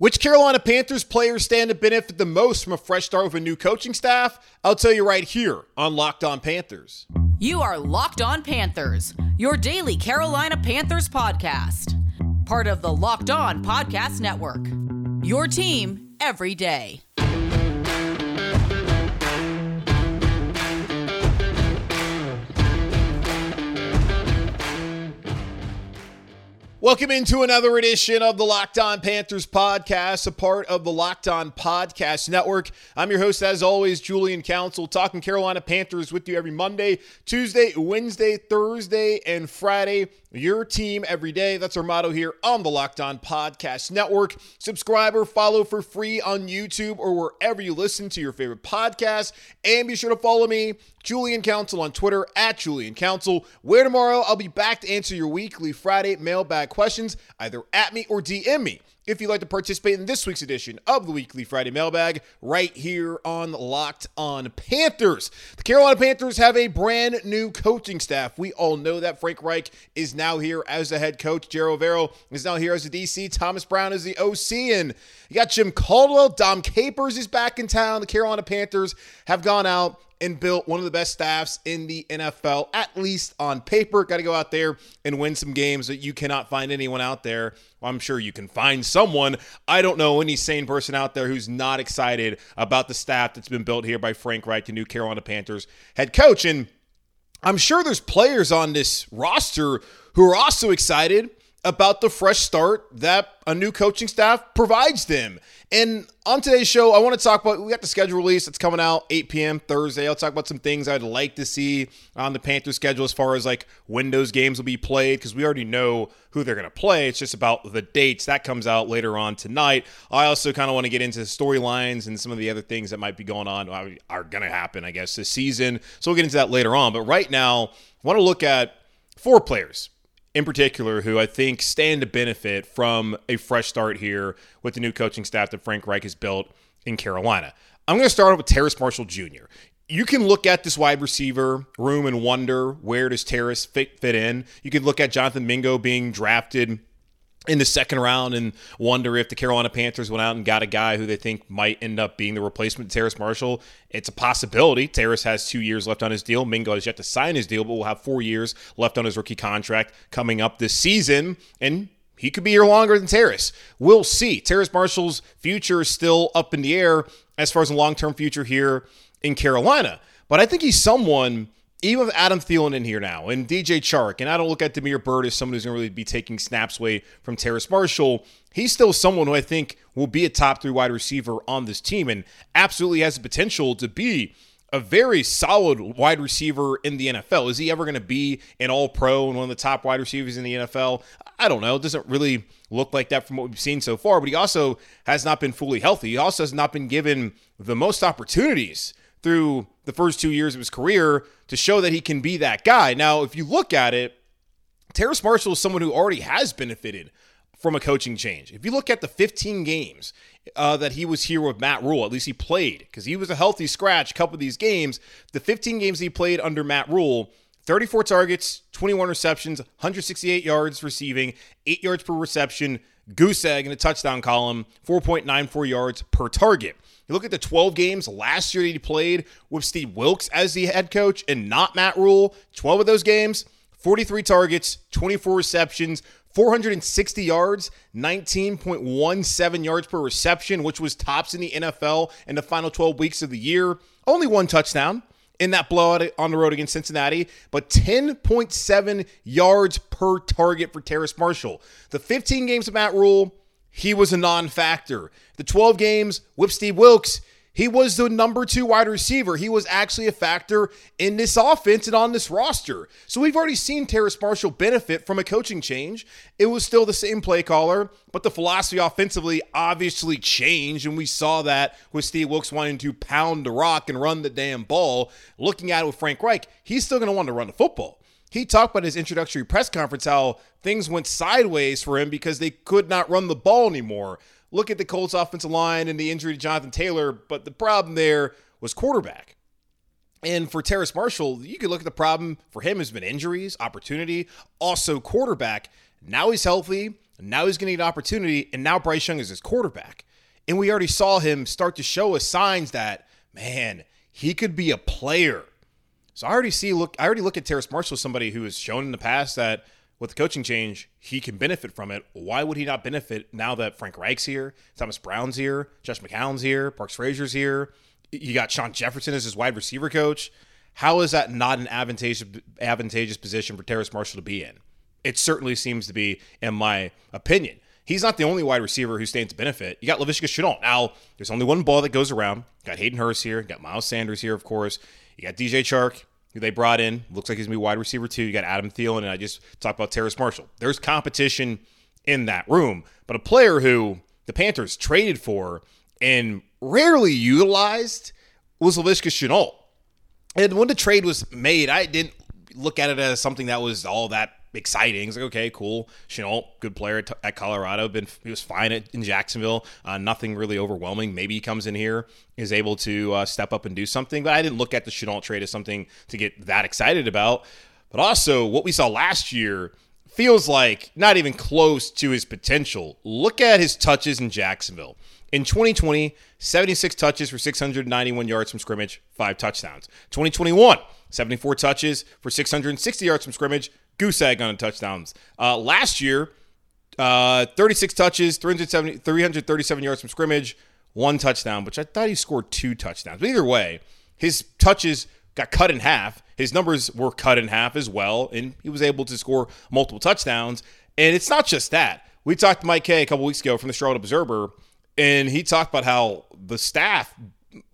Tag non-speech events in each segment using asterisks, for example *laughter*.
Which Carolina Panthers players stand to benefit the most from a fresh start with a new coaching staff? I'll tell you right here on Locked On Panthers. You are Locked On Panthers, your daily Carolina Panthers podcast. Part of the Locked On Podcast Network. Your team every day. Welcome into another edition of the Locked On Panthers podcast, a part of the Locked On Podcast Network. I'm your host, as always, Julian Council, talking Carolina Panthers with you every Monday, Tuesday, Wednesday, Thursday, and Friday. Your team every day. That's our motto here on the Locked On Podcast Network. Subscribe or follow for free on YouTube or wherever you listen to your favorite podcast. And be sure to follow me, Julian Council, on Twitter at Julian Council, where tomorrow I'll be back to answer your weekly Friday mailbag questions, either at me or DM me if you'd like to participate in this week's edition of the Weekly Friday Mailbag right here on Locked On Panthers. The Carolina Panthers have a brand new coaching staff. We all know that Frank Reich is now here as the head coach. Ejiro Evero is now here as the DC. Thomas Brown is the OC. And you got Jim Caldwell. Dom Capers is back in town. The Carolina Panthers have gone out and built one of the best staffs in the NFL, at least on paper. Got to go out there and win some games that you cannot find anyone out there. Well, I'm sure you can find someone. I don't know any sane person out there who's not excited about the staff that's been built here by Frank Reich, the new Carolina Panthers head coach. And I'm sure there's players on this roster who are also excited about the fresh start that a new coaching staff provides them. And on today's show, I want to talk about we got the schedule release that's coming out 8 p.m. Thursday. I'll talk about some things I'd like to see on the Panthers schedule as far as like when those games will be played because we already know who they're going to play. It's just about the dates that comes out later on tonight. I also kind of want to get into storylines and some of the other things that might be going on uh, are going to happen, I guess, this season. So we'll get into that later on. But right now, I want to look at four players in particular who I think stand to benefit from a fresh start here with the new coaching staff that Frank Reich has built in Carolina. I'm going to start with Terrace Marshall Jr. You can look at this wide receiver room and wonder where does Terrace fit, fit in. You can look at Jonathan Mingo being drafted in the second round and wonder if the Carolina Panthers went out and got a guy who they think might end up being the replacement Terrace Marshall. It's a possibility. Terrace has two years left on his deal. Mingo has yet to sign his deal, but will have four years left on his rookie contract coming up this season. And he could be here longer than Terrace. We'll see. Terrace Marshall's future is still up in the air as far as a long term future here in Carolina. But I think he's someone even with Adam Thielen in here now and DJ Chark, and I don't look at Damiere Byrd as someone who's going to really be taking snaps away from Terrace Marshall, he's still someone who I think will be a top three wide receiver on this team and absolutely has the potential to be a very solid wide receiver in the NFL. Is he ever going to be an all pro and one of the top wide receivers in the NFL? I don't know. It doesn't really look like that from what we've seen so far, but he also has not been fully healthy. He also has not been given the most opportunities through the first two years of his career to show that he can be that guy. Now, if you look at it, Terrace Marshall is someone who already has benefited from a coaching change. If you look at the 15 games uh, that he was here with Matt Rhule, at least he played because he was a healthy scratch a couple of these games. The 15 games he played under Matt Rhule, 34 targets, 21 receptions, 168 yards receiving, 8 yards per reception, goose egg in the touchdown column, 4.94 yards per target. You look at the 12 games last year that he played with Steve Wilks as the head coach and not Matt Rhule, 12 of those games, 43 targets, 24 receptions, 460 yards, 19.17 yards per reception, which was tops in the NFL in the final 12 weeks of the year. Only one touchdown in that blowout on the road against Cincinnati, but 10.7 yards per target for Terrace Marshall. The 15 games of Matt Rhule, he was a non factor. The 12 games with Steve Wilks, he was the number two wide receiver. He was actually a factor in this offense and on this roster. So we've already seen Terrace Marshall benefit from a coaching change. It was still the same play caller, but the philosophy offensively obviously changed. And we saw that with Steve Wilks wanting to pound the rock and run the damn ball. Looking at it with Frank Reich, he's still going to want to run the football. He talked about his introductory press conference how things went sideways for him because they could not run the ball anymore. Look at the Colts offensive line and the injury to Jonathan Taylor, but the problem there was quarterback. And for Terrace Marshall, you could look at the problem for him has been injuries, opportunity, also quarterback. Now he's healthy. Now he's going to get opportunity, and now Bryce Young is his quarterback. And we already saw him start to show us signs that, man, he could be a player. So I already see look I already look at Terrace Marshall as somebody who has shown in the past that with the coaching change, he can benefit from it. Why would he not benefit now that Frank Reich's here, Thomas Brown's here, Josh McCown's here, Parks Frazier's here? You got Shawn Jefferson as his wide receiver coach. How is that not an advantageous advantageous position for Terrace Marshall to be in? It certainly seems to be, in my opinion. He's not the only wide receiver who stands to benefit. You got Laviska Shenault. Now, there's only one ball that goes around. Got Hayden Hurst here. Got Miles Sanders here, of course. You got DJ Chark, they brought in. Looks like he's to be wide receiver too. You got Adam Thielen, and I just talked about Terrace Marshall. There's competition in that room. But a player who the Panthers traded for and rarely utilized was Laviska Shenault. And when the trade was made, I didn't look at it as something that was all that exciting. It's like, okay, cool. Shenault, good player at, at Colorado. Been he was fine at, in Jacksonville. Uh, nothing really overwhelming. Maybe he comes in here is able to uh, step up and do something. But I didn't look at the Shenault trade as something to get that excited about. But also, what we saw last year feels like not even close to his potential. Look at his touches in Jacksonville. In 2020, 76 touches for 691 yards from scrimmage, five touchdowns. 2021, 74 touches for 660 yards from scrimmage, goose egg on touchdowns. Uh, last year, uh, 36 touches, 370, 337 yards from scrimmage, one touchdown, which I thought he scored two touchdowns. But either way, his touches got cut in half. His numbers were cut in half as well, and he was able to score multiple touchdowns. And it's not just that. We talked to Mike Kaye a couple weeks ago from the Charlotte Observer, and he talked about how the staff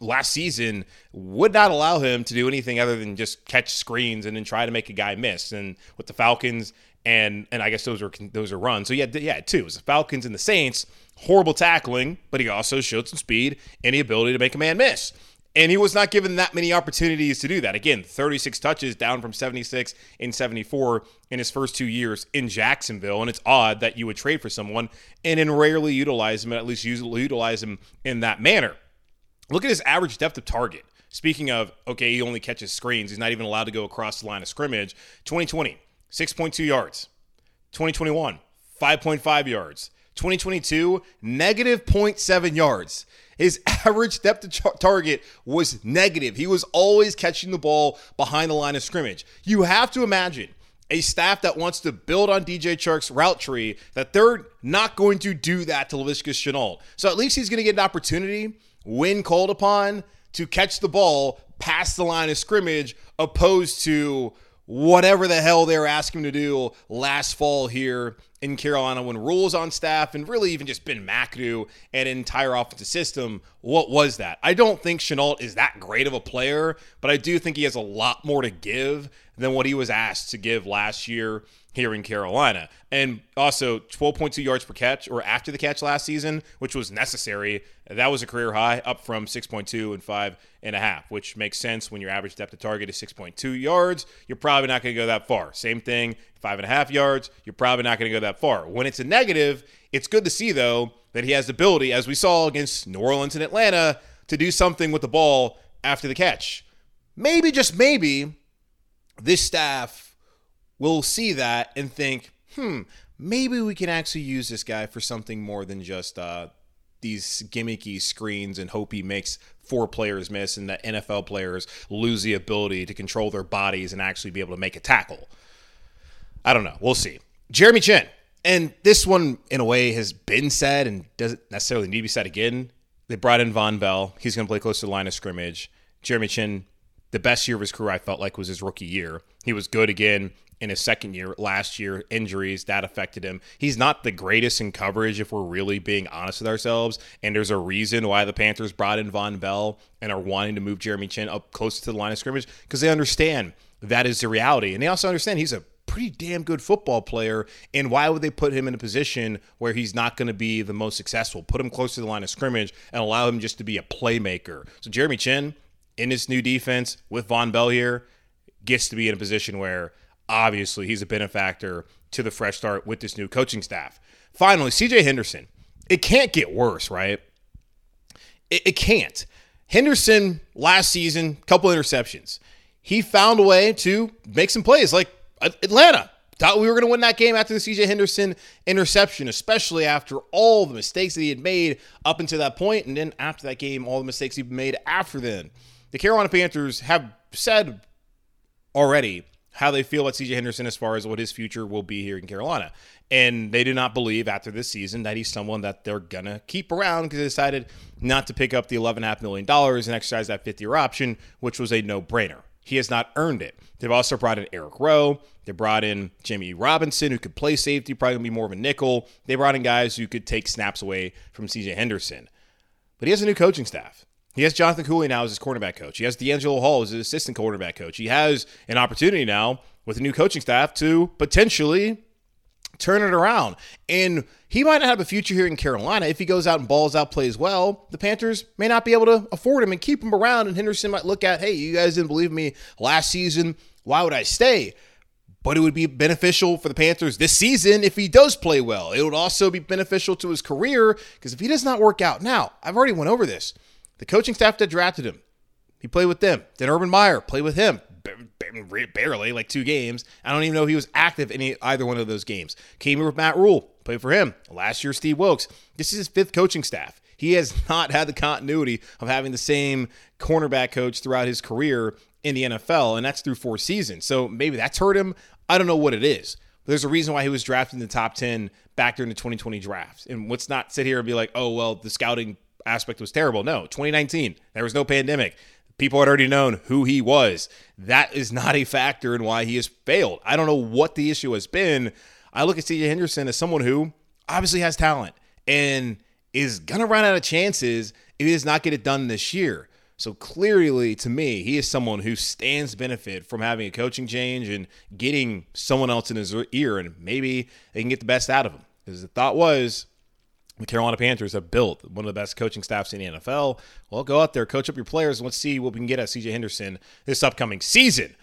last season would not allow him to do anything other than just catch screens and then try to make a guy miss. And with the Falcons and and I guess those are those are runs. So yeah, yeah, two. It was the Falcons and the Saints. Horrible tackling, but he also showed some speed and the ability to make a man miss. And he was not given that many opportunities to do that. Again, 36 touches down from 76 in 74 in his first two years in Jacksonville. And it's odd that you would trade for someone and then rarely utilize him, at least utilize him in that manner. Look at his average depth of target. Speaking of, okay, he only catches screens. He's not even allowed to go across the line of scrimmage. 2020, 6.2 yards. 2021, 5.5 yards. 2022, negative 0.7 yards. His *laughs* average depth of target was negative. He was always catching the ball behind the line of scrimmage. You have to imagine a staff that wants to build on DJ Chark's route tree that they're not going to do that to Laviska Shenault. So at least he's going to get an opportunity when called upon to catch the ball past the line of scrimmage, opposed to whatever the hell they were asking him to do last fall here in Carolina when Rhule's on staff and really even just Ben McAdoo and entire offensive system. What was that? I don't think Shenault is that great of a player, but I do think he has a lot more to give than what he was asked to give last year here in Carolina. And also 12.2 yards per catch or after the catch last season, which was necessary. That was a career high, up from 6.2 and five and a half, which makes sense when your average depth of target is 6.2 yards. You're probably not going to go that far. Same thing, five and a half yards. You're probably not going to go that far. When it's a negative, it's good to see though that he has the ability, as we saw against New Orleans and Atlanta, to do something with the ball after the catch. Maybe, just maybe, this staff will see that and think, hmm, maybe we can actually use this guy for something more than just uh, these gimmicky screens and hope he makes four players miss and that NFL players lose the ability to control their bodies and actually be able to make a tackle. I don't know. We'll see. Jeremy Chinn. And this one, in a way, has been said and doesn't necessarily need to be said again. They brought in Vonn Bell. He's going to play close to the line of scrimmage. Jeremy Chinn, the best year of his career, I felt like, was his rookie year. He was good again in his second year last year injuries that affected him. He's not the greatest in coverage if we're really being honest with ourselves and there's a reason why the panthers brought in vonn bell and are wanting to move jeremy Chinn up close to the line of scrimmage because they understand that is the reality. And they also understand he's a pretty damn good football player and why would they put him in a position where he's not going to be the most successful? Put him close to the line of scrimmage and allow him just to be a playmaker. So jeremy Chinn in this new defense with vonn bell here gets to be in a position where obviously he's a benefactor to the fresh start with this new coaching staff. Finally, CJ Henderson. It can't get worse, right? It, it can't. Henderson last season, couple interceptions. He found a way to make some plays like uh, Atlanta. Thought we were going to win that game after the CJ Henderson interception, especially after all the mistakes that he had made up until that point, and then after that game, all the mistakes he made after then. The Carolina Panthers have said already how they feel about CJ Henderson as far as what his future will be here in Carolina. And they do not believe after this season that he's someone that they're going to keep around because they decided not to pick up the $11.5 million and exercise that fifth year option, which was a no brainer. He has not earned it. They've also brought in Eric Rowe. They brought in Jammie Robinson, who could play safety, probably be more of a nickel. They brought in guys who could take snaps away from CJ Henderson. But he has a new coaching staff. He has Jonathan Cooley now as his cornerback coach. He has DeAngelo Hall as his assistant quarterback coach. He has an opportunity now with a new coaching staff to potentially turn it around. And he might not have a future here in Carolina if he goes out and balls out, plays well. The Panthers may not be able to afford him and keep him around. And Henderson might look at, hey, you guys didn't believe me last season. Why would I stay? But it would be beneficial for the Panthers this season if he does play well. It would also be beneficial to his career because if he does not work out now, I've already went over this. The coaching staff that drafted him, he played with them. Then Urban Meyer played with him barely, like two games. I don't even know if he was active in either one of those games. Came here with Matt Rhule, played for him. Last year, Steve Wilks. This is his fifth coaching staff. He has *laughs* not had the continuity of having the same cornerback coach throughout his career in the NFL, and that's through four seasons. So maybe that's hurt him. I don't know what it is. But there's a reason why he was drafted in the top 10 back during the 2020 draft. And let's not sit here and be like, oh, well, the scouting aspect was terrible. No, 2019, there was no pandemic. People had already known who he was. That is not a factor in why he has failed. I don't know what the issue has been. I look at CJ Henderson as someone who obviously has talent and is going to run out of chances if he does not get it done this year. So clearly, to me, he is someone who stands benefit from having a coaching change and getting someone else in his ear, and maybe they can get the best out of him. Because the thought was the Carolina Panthers have built one of the best coaching staffs in the NFL. Well, go out there, coach up your players, and let's see what we can get at CJ Henderson this upcoming season.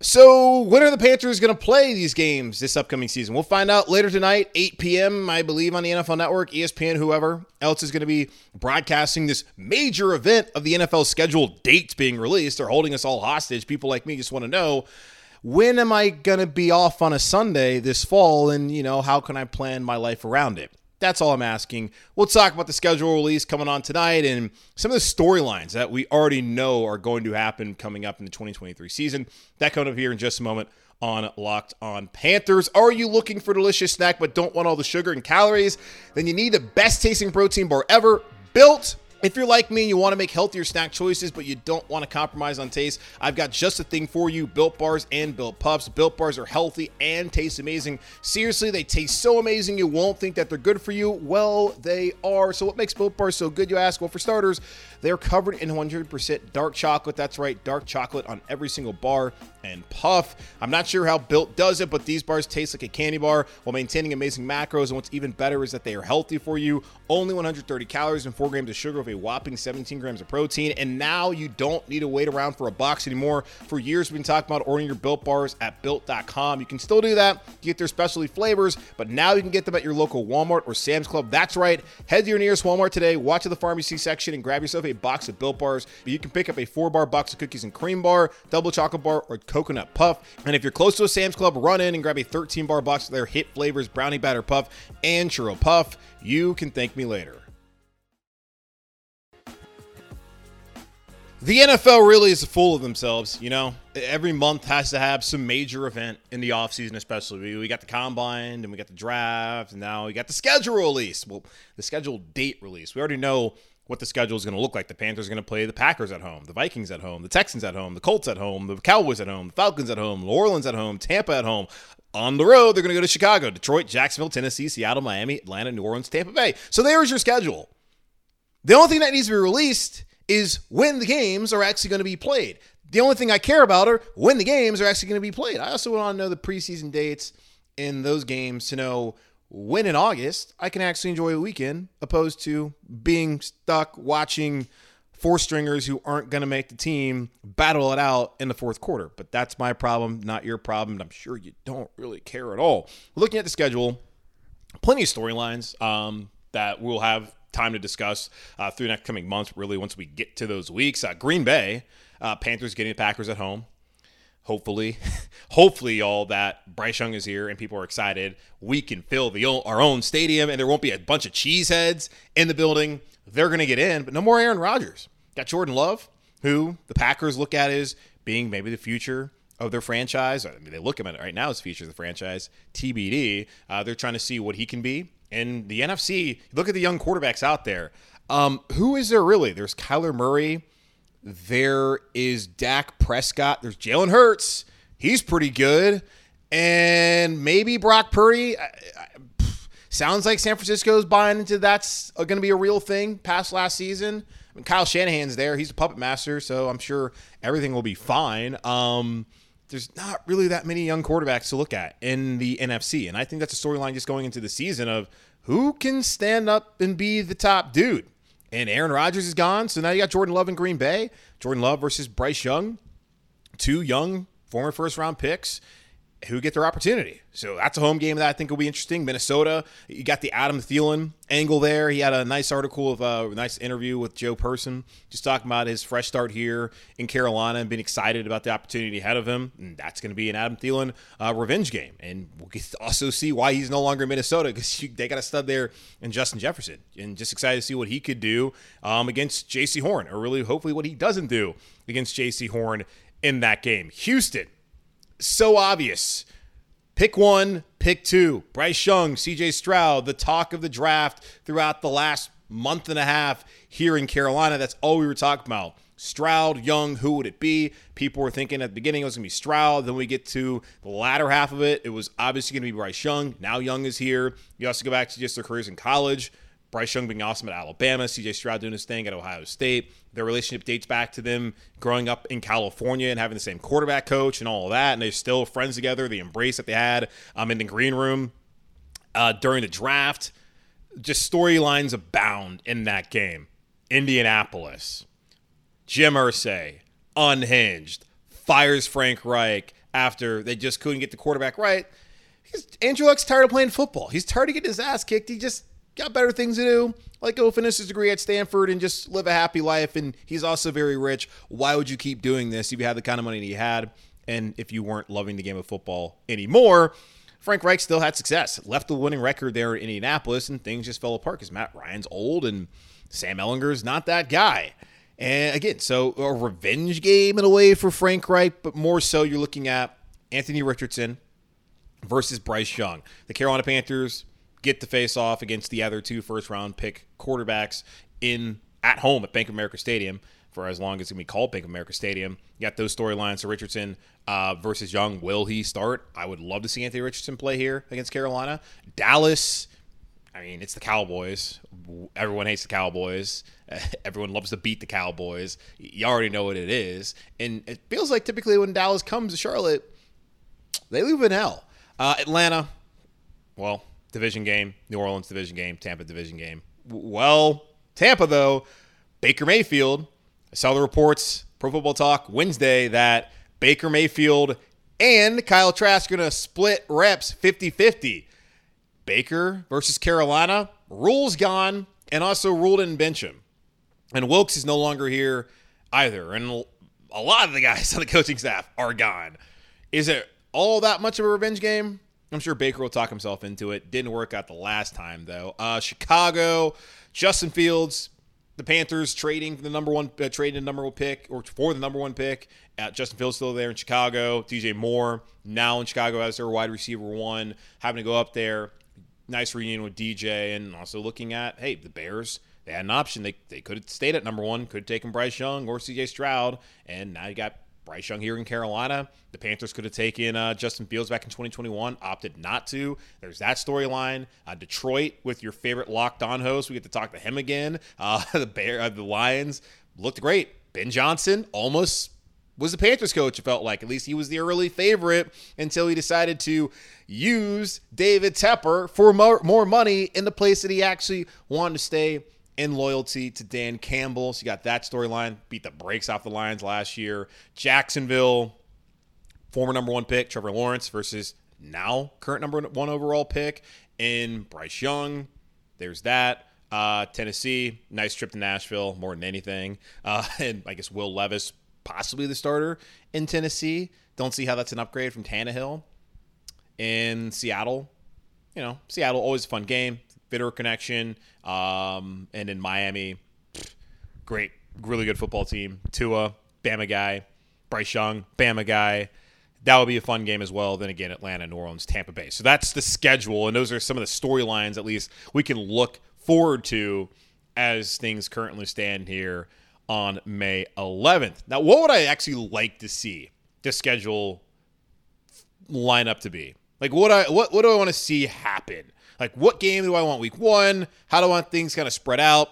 So, when are the Panthers going to play these games this upcoming season? We'll find out later tonight, 8 p.m., I believe, on the NFL Network, ESPN, whoever else is going to be broadcasting this major event of the NFL scheduled dates being released. They're holding us all hostage. People like me just want to know when am I going to be off on a Sunday this fall, and, you know, how can I plan my life around it? That's all I'm asking. We'll talk about the schedule release coming on tonight and some of the storylines that we already know are going to happen coming up in the 2023 season. That coming up here in just a moment on Locked On Panthers. Are you looking for a delicious snack but don't want all the sugar and calories? Then you need the best tasting protein bar ever built if you're like me and you want to make healthier snack choices, but you don't want to compromise on taste, I've got just the thing for you Built Bars and Built Puffs. Built Bars are healthy and taste amazing. Seriously, they taste so amazing you won't think that they're good for you. Well, they are. So, what makes Built Bars so good, you ask? Well, for starters, they're covered in 100% dark chocolate. That's right, dark chocolate on every single bar and puff. I'm not sure how Built does it, but these bars taste like a candy bar while maintaining amazing macros. And what's even better is that they are healthy for you. Only 130 calories and 4 grams of sugar with a whopping 17 grams of protein. And now you don't need to wait around for a box anymore. For years, we've been talking about ordering your Built bars at built.com. You can still do that, get their specialty flavors, but now you can get them at your local Walmart or Sam's Club. That's right. Head to your nearest Walmart today, watch the pharmacy section, and grab yourself a box of Built bars. You can pick up a four bar box of cookies and cream bar, double chocolate bar, or coconut puff. And if you're close to a Sam's Club, run in and grab a 13 bar box of their hit flavors brownie batter puff and churro puff. You can thank me later. The NFL really is full of themselves, you know. Every month has to have some major event in the offseason, especially. We got the combine and we got the draft, and now we got the schedule release. Well, the schedule date release. We already know what the schedule is going to look like. The Panthers are going to play the Packers at home, the Vikings at home, the Texans at home, the Colts at home, the Cowboys at home, the Falcons at home, New Orleans at home, Tampa at home. On the road, they're going to go to Chicago, Detroit, Jacksonville, Tennessee, Seattle, Miami, Atlanta, New Orleans, Tampa Bay. So there's your schedule. The only thing that needs to be released is when the games are actually going to be played. The only thing I care about are when the games are actually going to be played. I also want to know the preseason dates in those games to know when in August I can actually enjoy a weekend opposed to being stuck watching four stringers who aren't going to make the team battle it out in the fourth quarter. But that's my problem, not your problem. I'm sure you don't really care at all. Looking at the schedule, plenty of storylines um, that we'll have time to discuss uh, through the next coming months, really, once we get to those weeks. Uh, Green Bay, uh, Panthers getting the Packers at home. Hopefully, *laughs* hopefully, all that Bryce Young is here and people are excited. We can fill the our own stadium and there won't be a bunch of cheeseheads in the building. They're going to get in, but no more Aaron Rodgers. Got Jordan Love, who the Packers look at as being maybe the future of their franchise. I mean, they look at it right now as future of the franchise. TBD. Uh, they're trying to see what he can be. And the NFC, look at the young quarterbacks out there. Um, who is there really? There's Kyler Murray. There is Dak Prescott. There's Jalen Hurts. He's pretty good. And maybe Brock Purdy. I, I, sounds like San Francisco's buying into that's going to be a real thing past last season. I mean, Kyle Shanahan's there. He's a puppet master, so I'm sure everything will be fine. Um, there's not really that many young quarterbacks to look at in the NFC. And I think that's a storyline just going into the season of who can stand up and be the top dude. And Aaron Rodgers is gone. So now you got Jordan Love in Green Bay. Jordan Love versus Bryce Young. Two young former first round picks who get their opportunity. So that's a home game that I think will be interesting. Minnesota, you got the Adam Thielen angle there. He had a nice article of uh, a nice interview with Joe Person, just talking about his fresh start here in Carolina and being excited about the opportunity ahead of him. And that's going to be an Adam Thielen uh, revenge game. And we'll also see why he's no longer in Minnesota because they got a stud there in Justin Jefferson. And just excited to see what he could do um, against Jaycee Horn, or really hopefully what he doesn't do against Jaycee Horn in that game. Houston so obvious. Pick one, pick two. Bryce Young, CJ Stroud, the talk of the draft throughout the last month and a half here in Carolina. That's all we were talking about. Stroud, Young, who would it be? People were thinking at the beginning it was going to be Stroud. Then we get to the latter half of it. It was obviously going to be Bryce Young. Now Young is here. You also go back to just their careers in college. Bryce Young being awesome at Alabama, CJ Stroud doing his thing at Ohio State. Their relationship dates back to them growing up in California and having the same quarterback coach and all of that. And they're still friends together. The embrace that they had um, in the green room uh, during the draft. Just storylines abound in that game. Indianapolis, Jim Irsay, unhinged, fires Frank Reich after they just couldn't get the quarterback right. Andrew Luck's tired of playing football. He's tired of getting his ass kicked. He just got better things to do, like go finish his degree at Stanford and just live a happy life. And he's also very rich. Why would you keep doing this if you had the kind of money he had and if you weren't loving the game of football anymore? Frank Reich still had success, left the winning record there in Indianapolis, and things just fell apart because Matt Ryan's old and Sam Ehlinger's not that guy. And again, so a revenge game in a way for Frank Reich, but more so you're looking at Anthony Richardson versus Bryce Young. The Carolina Panthers get the face off against the other two first round pick quarterbacks in at home at Bank of America Stadium for as long as it's going to be called Bank of America Stadium. You got those storylines. So Richardson uh, versus Young, will he start? I would love to see Anthony Richardson play here against Carolina. Dallas, I mean, it's the Cowboys. Everyone hates the Cowboys. *laughs* Everyone loves to beat the Cowboys. You already know what it is. And it feels like typically when Dallas comes to Charlotte, they leave in hell. Uh, Atlanta, well, division game, New Orleans division game, Tampa division game. Well, Tampa though, Baker Mayfield. I saw the reports, Pro Football Talk Wednesday that Baker Mayfield and Kyle Trask are going to split reps 50-50. Baker versus Carolina, Rhule's gone, and also ruled in bench him. And Wilks is no longer here either. And a lot of the guys *laughs* on the coaching staff are gone. Is it all that much of a revenge game? I'm sure Baker will talk himself into it. Didn't work out the last time though. Uh, Chicago, Justin Fields, the Panthers trading the number one, uh, trading the number one pick or for the number one pick. Uh, Justin Fields still there in Chicago. DJ Moore now in Chicago as their wide receiver one, having to go up there. Nice reunion with DJ, and also looking at hey the Bears. They had an option. They, they could have stayed at number one, could have taken Bryce Young or CJ Stroud, and now you got Bryce Young here in Carolina. The Panthers could have taken uh, Justin Fields back in 2021, opted not to. There's that storyline. Uh, Detroit with your favorite locked on host. We get to talk to him again. Uh, *laughs* the Bear, uh, the Lions looked great. Ben Johnson almost was the Panthers coach, it felt like. At least he was the early favorite until he decided to use David Tepper for more, more money in the place that he actually wanted to stay in loyalty to Dan Campbell. So you got that storyline. Beat the brakes off the Lions last year. Jacksonville, former number one pick, Trevor Lawrence versus now current number one overall pick in Bryce Young. There's that. Uh, Tennessee, nice trip to Nashville more than anything. Uh, *laughs* and I guess Will Levis possibly the starter in Tennessee. Don't see how that's an upgrade from Tannehill in Seattle. You know, Seattle always a fun game, bitter connection. Um, and in Miami, great, really good football team. Tua, Bama guy, Bryce Young, Bama guy. That would be a fun game as well. Then again, Atlanta, New Orleans, Tampa Bay. So that's the schedule, and those are some of the storylines at least we can look forward to as things currently stand here on May 11th. Now, what would I actually like to see the schedule line up to be? Like, what I what what do I want to see happen? Like, what game do I want week one? How do I want things kind of spread out?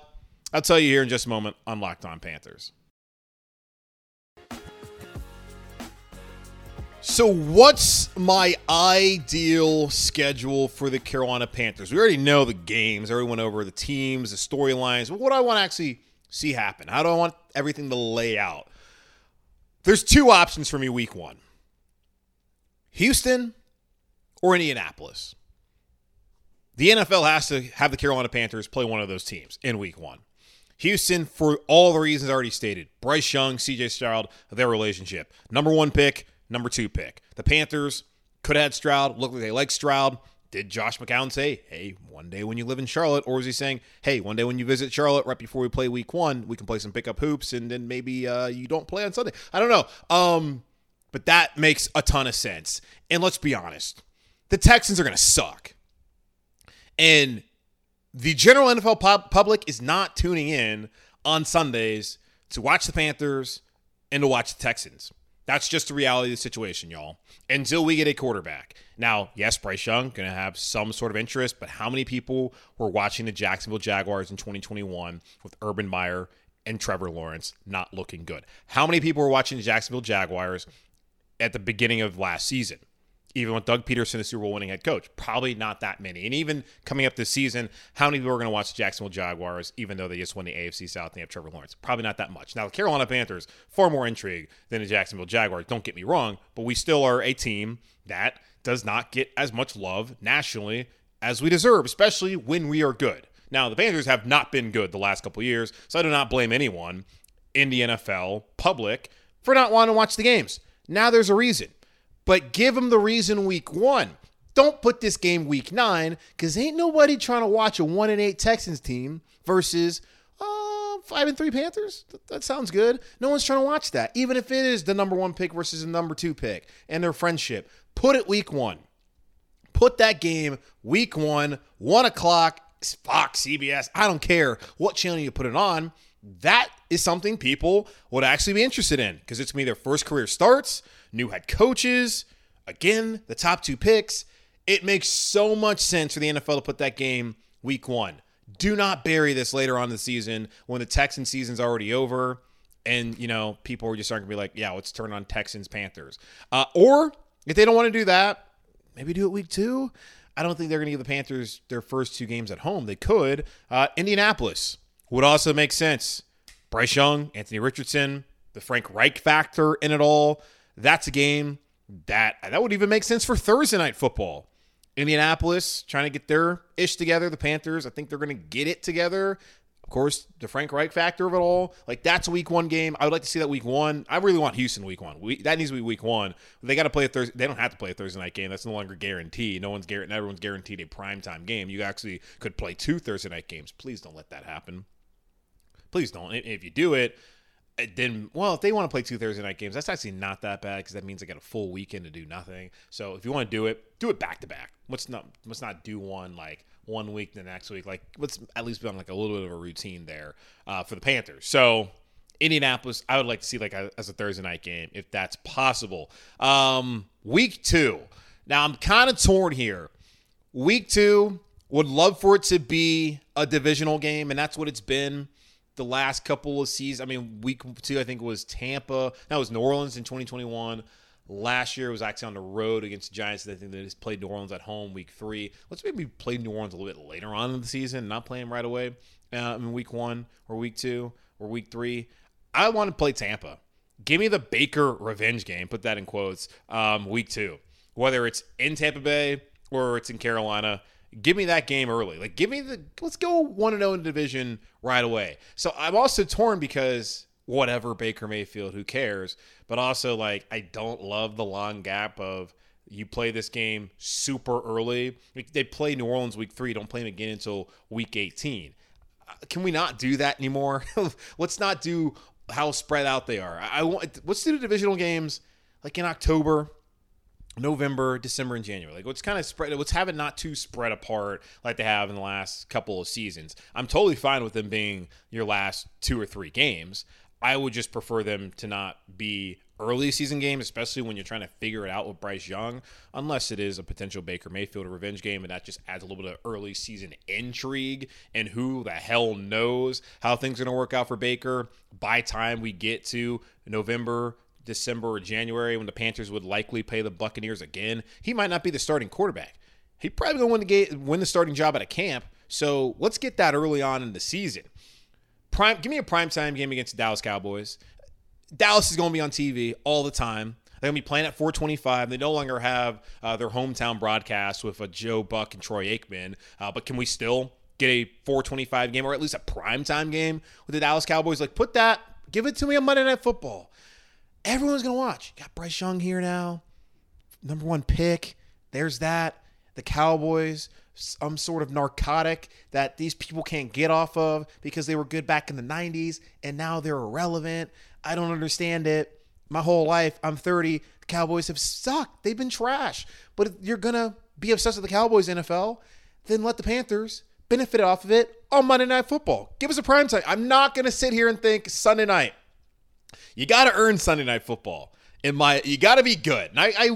I'll tell you here in just a moment on Locked On Panthers. So, what's my ideal schedule for the Carolina Panthers? We already know the games. Everyone over the teams, the storylines. What do I want to actually see happen? How do I want everything to lay out? There's two options for me week one Houston or Indianapolis. The NFL has to have the Carolina Panthers play one of those teams in week one. Houston, for all the reasons already stated, Bryce Young, CJ Stroud, their relationship. Number one pick, number two pick. The Panthers could have had Stroud, look like they like Stroud. Did Josh McCown say, hey, one day when you live in Charlotte? Or is he saying, hey, one day when you visit Charlotte right before we play week one, we can play some pickup hoops and then maybe uh, you don't play on Sunday? I don't know. Um, but that makes a ton of sense. And let's be honest the Texans are going to suck. And the general NFL pub- public is not tuning in on Sundays to watch the Panthers and to watch the Texans. That's just the reality of the situation, y'all. Until we get a quarterback. Now, yes, Bryce Young going to have some sort of interest, but how many people were watching the Jacksonville Jaguars in 2021 with Urban Meyer and Trevor Lawrence not looking good? How many people were watching the Jacksonville Jaguars at the beginning of last season? Even with Doug Pederson, the Super Bowl winning head coach. Probably not that many. And even coming up this season, how many people are going to watch the Jacksonville Jaguars, even though they just won the AFC South and they have Trevor Lawrence? Probably not that much. Now, the Carolina Panthers, far more intrigue than the Jacksonville Jaguars. Don't get me wrong, but we still are a team that does not get as much love nationally as we deserve, especially when we are good. Now, the Panthers have not been good the last couple years, so I do not blame anyone in the NFL public for not wanting to watch the games. Now there's a reason but give them the reason week one. Don't put this game week nine because ain't nobody trying to watch a one and eight Texans team versus uh, five and three Panthers. That, that sounds good. No one's trying to watch that, even if it is the number one pick versus the number two pick and their friendship. Put it week one. Put that game week one, one o'clock, Fox, CBS. I don't care what channel you put it on. That is something people would actually be interested in because it's to be their first career starts new head coaches, again, the top two picks. It makes so much sense for the NFL to put that game week one. Do not bury this later on in the season when the Texan season's already over and, you know, people are just going to be like, yeah, let's turn on Texans Panthers. Uh, or if they don't want to do that, maybe do it week two. I don't think they're going to give the Panthers their first two games at home. They could. Uh, Indianapolis would also make sense. Bryce Young, Anthony Richardson, the Frank Reich factor in it all. That's a game that that would even make sense for Thursday night football. Indianapolis trying to get their ish together. The Panthers, I think they're going to get it together. Of course, the Frank Reich factor of it all. Like that's a week one game. I would like to see that week one. I really want Houston week one. We, that needs to be week one. They got to play a Thursday. They don't have to play a Thursday night game. That's no longer guaranteed. No one's guaranteed. Everyone's guaranteed a prime time game. You actually could play two Thursday night games. Please don't let that happen. Please don't. If you do it, then well if they want to play two thursday night games that's actually not that bad because that means they got a full weekend to do nothing. So if you want to do it do it back to back. Let's not let's not do one like one week the next week. Like let's at least be on like a little bit of a routine there uh, for the panthers. So indianapolis i would like to see like a, as a thursday night game if that's possible. Um, week two. Now i'm kind of torn here. Week two would love for it to be a divisional game and that's what it's been the last couple of seasons. I mean, week two, I think, was Tampa. That was New Orleans in 2021. Last year was actually on the road against the Giants. I think they just played New Orleans at home week three. Let's maybe play New Orleans a little bit later on in the season, not play them right away uh, in week one or week two or week three. I want to play Tampa. Give me the Baker revenge game. Put that in quotes. Um, week two, whether it's in Tampa Bay or it's in Carolina give me that game early. Like, give me the let's go one and zero oh in division right away. So I'm also torn because whatever Baker Mayfield, who cares? But also, like, I don't love the long gap of you play this game super early. They play New Orleans week three, don't play them again until week 18. Uh, can we not do that anymore? *laughs* Let's not do how spread out they are. I want let's do the divisional games like in October November, December, and January. Like let's kind of spread. Let's have it not too spread apart like they have in the last couple of seasons. I'm totally fine with them being your last two or three games. I would just prefer them to not be early season games, especially when you're trying to figure it out with Bryce Young, unless it is a potential Baker Mayfield revenge game, and that just adds a little bit of early season intrigue. And who the hell knows how things are going to work out for Baker by time we get to November, December or January when the Panthers would likely play the Buccaneers again, he might not be the starting quarterback. He probably to win the game, win the starting job at a camp. So let's get that early on in the season. Prime, give me a prime time game against the Dallas Cowboys. Dallas is going to be on TV all the time. They're going to be playing at 425. They no longer have uh, their hometown broadcast with a Joe Buck and Troy Aikman. Uh, but can we still get a 425 game or at least a prime time game with the Dallas Cowboys? Like, put that, give it to me on Monday Night Football everyone's gonna watch. got Bryce Young here now, number one pick. There's that. The Cowboys, some sort of narcotic that these people can't get off of because they were good back in the 90s and now they're irrelevant. I don't understand it. My whole life, I'm 30. The Cowboys have sucked. They've been trash. But if you're gonna be obsessed with the Cowboys NFL, then let the Panthers benefit off of it on Monday Night Football. Give us a prime time. I'm not gonna sit here and think Sunday night you got to earn Sunday night football. In my, you got to be good. And I, I,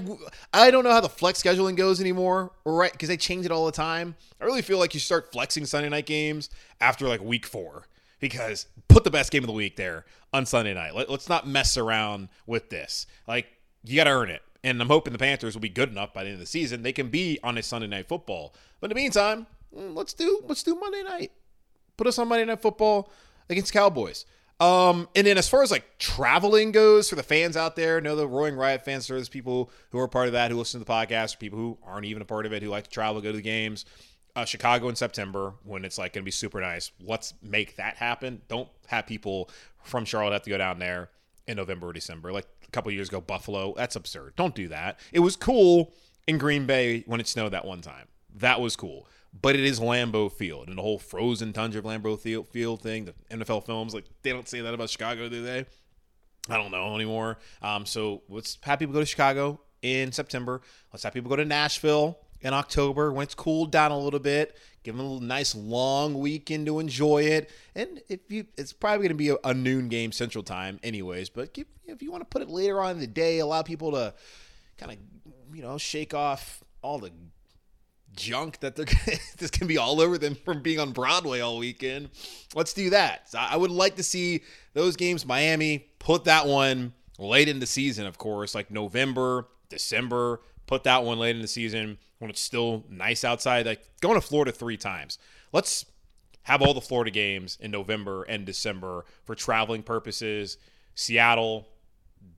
I don't know how the flex scheduling goes anymore, right? Because they change it all the time. I really feel like you start flexing Sunday night games after like week four because put the best game of the week there on Sunday night. Let, us not mess around with this. Like you got to earn it. And I'm hoping the Panthers will be good enough by the end of the season. They can be on a Sunday night football. But in the meantime, mm, let's do let's do Monday night. Put us on Monday night football against Cowboys. Um, and then as far as like traveling goes for the fans out there, know the Roaring Riot fans, there's people who are part of that who listen to the podcast, people who aren't even a part of it who like to travel, go to the games. Uh, Chicago in September when it's like going to be super nice. Let's make that happen. Don't have people from Charlotte have to go down there in November or December. Like a couple years ago, Buffalo. That's absurd. Don't do that. It was cool in Green Bay when it snowed that one time. That was cool but it is Lambeau Field and the whole frozen tundra of Lambeau Field thing. The NFL films like they don't say that about Chicago, do they? I don't know anymore. Um, so let's have people go to Chicago in September. Let's have people go to Nashville in October when it's cooled down a little bit. Give them a nice long weekend to enjoy it. And if you, it's probably going to be a, a, noon game Central Time, anyways. But if you want to put it later on in the day, allow people to kind of, you know, shake off all the junk that they're *laughs* this can be all over them from being on Broadway all weekend. Let's do that. So I would like to see those games. Miami put that one late in the season, of course, like November, December. Put that one late in the season when it's still nice outside. Like going to Florida three times. Let's have all the Florida games in November and December for traveling purposes. Seattle,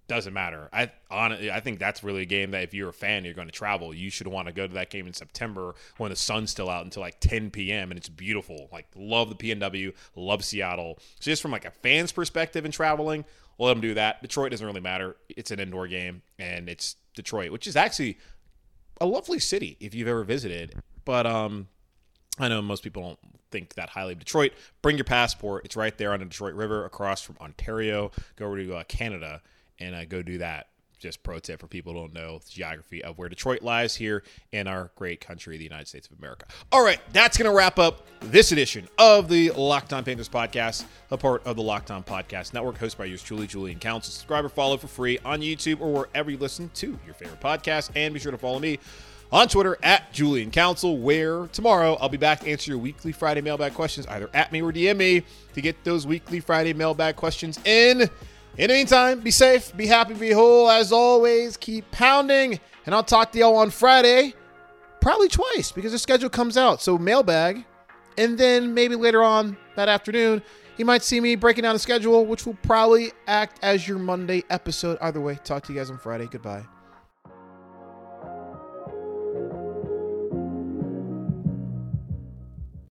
doesn't matter. I honestly, I think that's really a game that if you're a fan, you're going to travel. You should want to go to that game in September when the sun's still out until like 10 p.m. and it's beautiful. Like love the PNW, love Seattle. So just from like a fan's perspective and traveling, let them do that. Detroit doesn't really matter. It's an indoor game and it's Detroit, which is actually a lovely city if you've ever visited. But um, I know most people don't think that highly of Detroit. Bring your passport. It's right there on the Detroit River across from Ontario. Go over to uh, Canada and uh, go do that. Just pro tip for people who don't know the geography of where Detroit lies here in our great country, the United States of America. All right, that's going to wrap up this edition of the Locked On Panthers podcast, a part of the Locked On Podcast Network, hosted by yours truly, Julian Council. Subscribe or follow for free on YouTube or wherever you listen to your favorite podcast. And be sure to follow me on Twitter at Julian Council, where tomorrow I'll be back to answer your weekly Friday mailbag questions, either at me or DM me to get those weekly Friday mailbag questions in. In the meantime, be safe, be happy, be whole. As always, keep pounding. And I'll talk to y'all on Friday, probably twice because the schedule comes out. So, mailbag. And then maybe later on that afternoon, you might see me breaking down the schedule, which will probably act as your Monday episode. Either way, talk to you guys on Friday. Goodbye.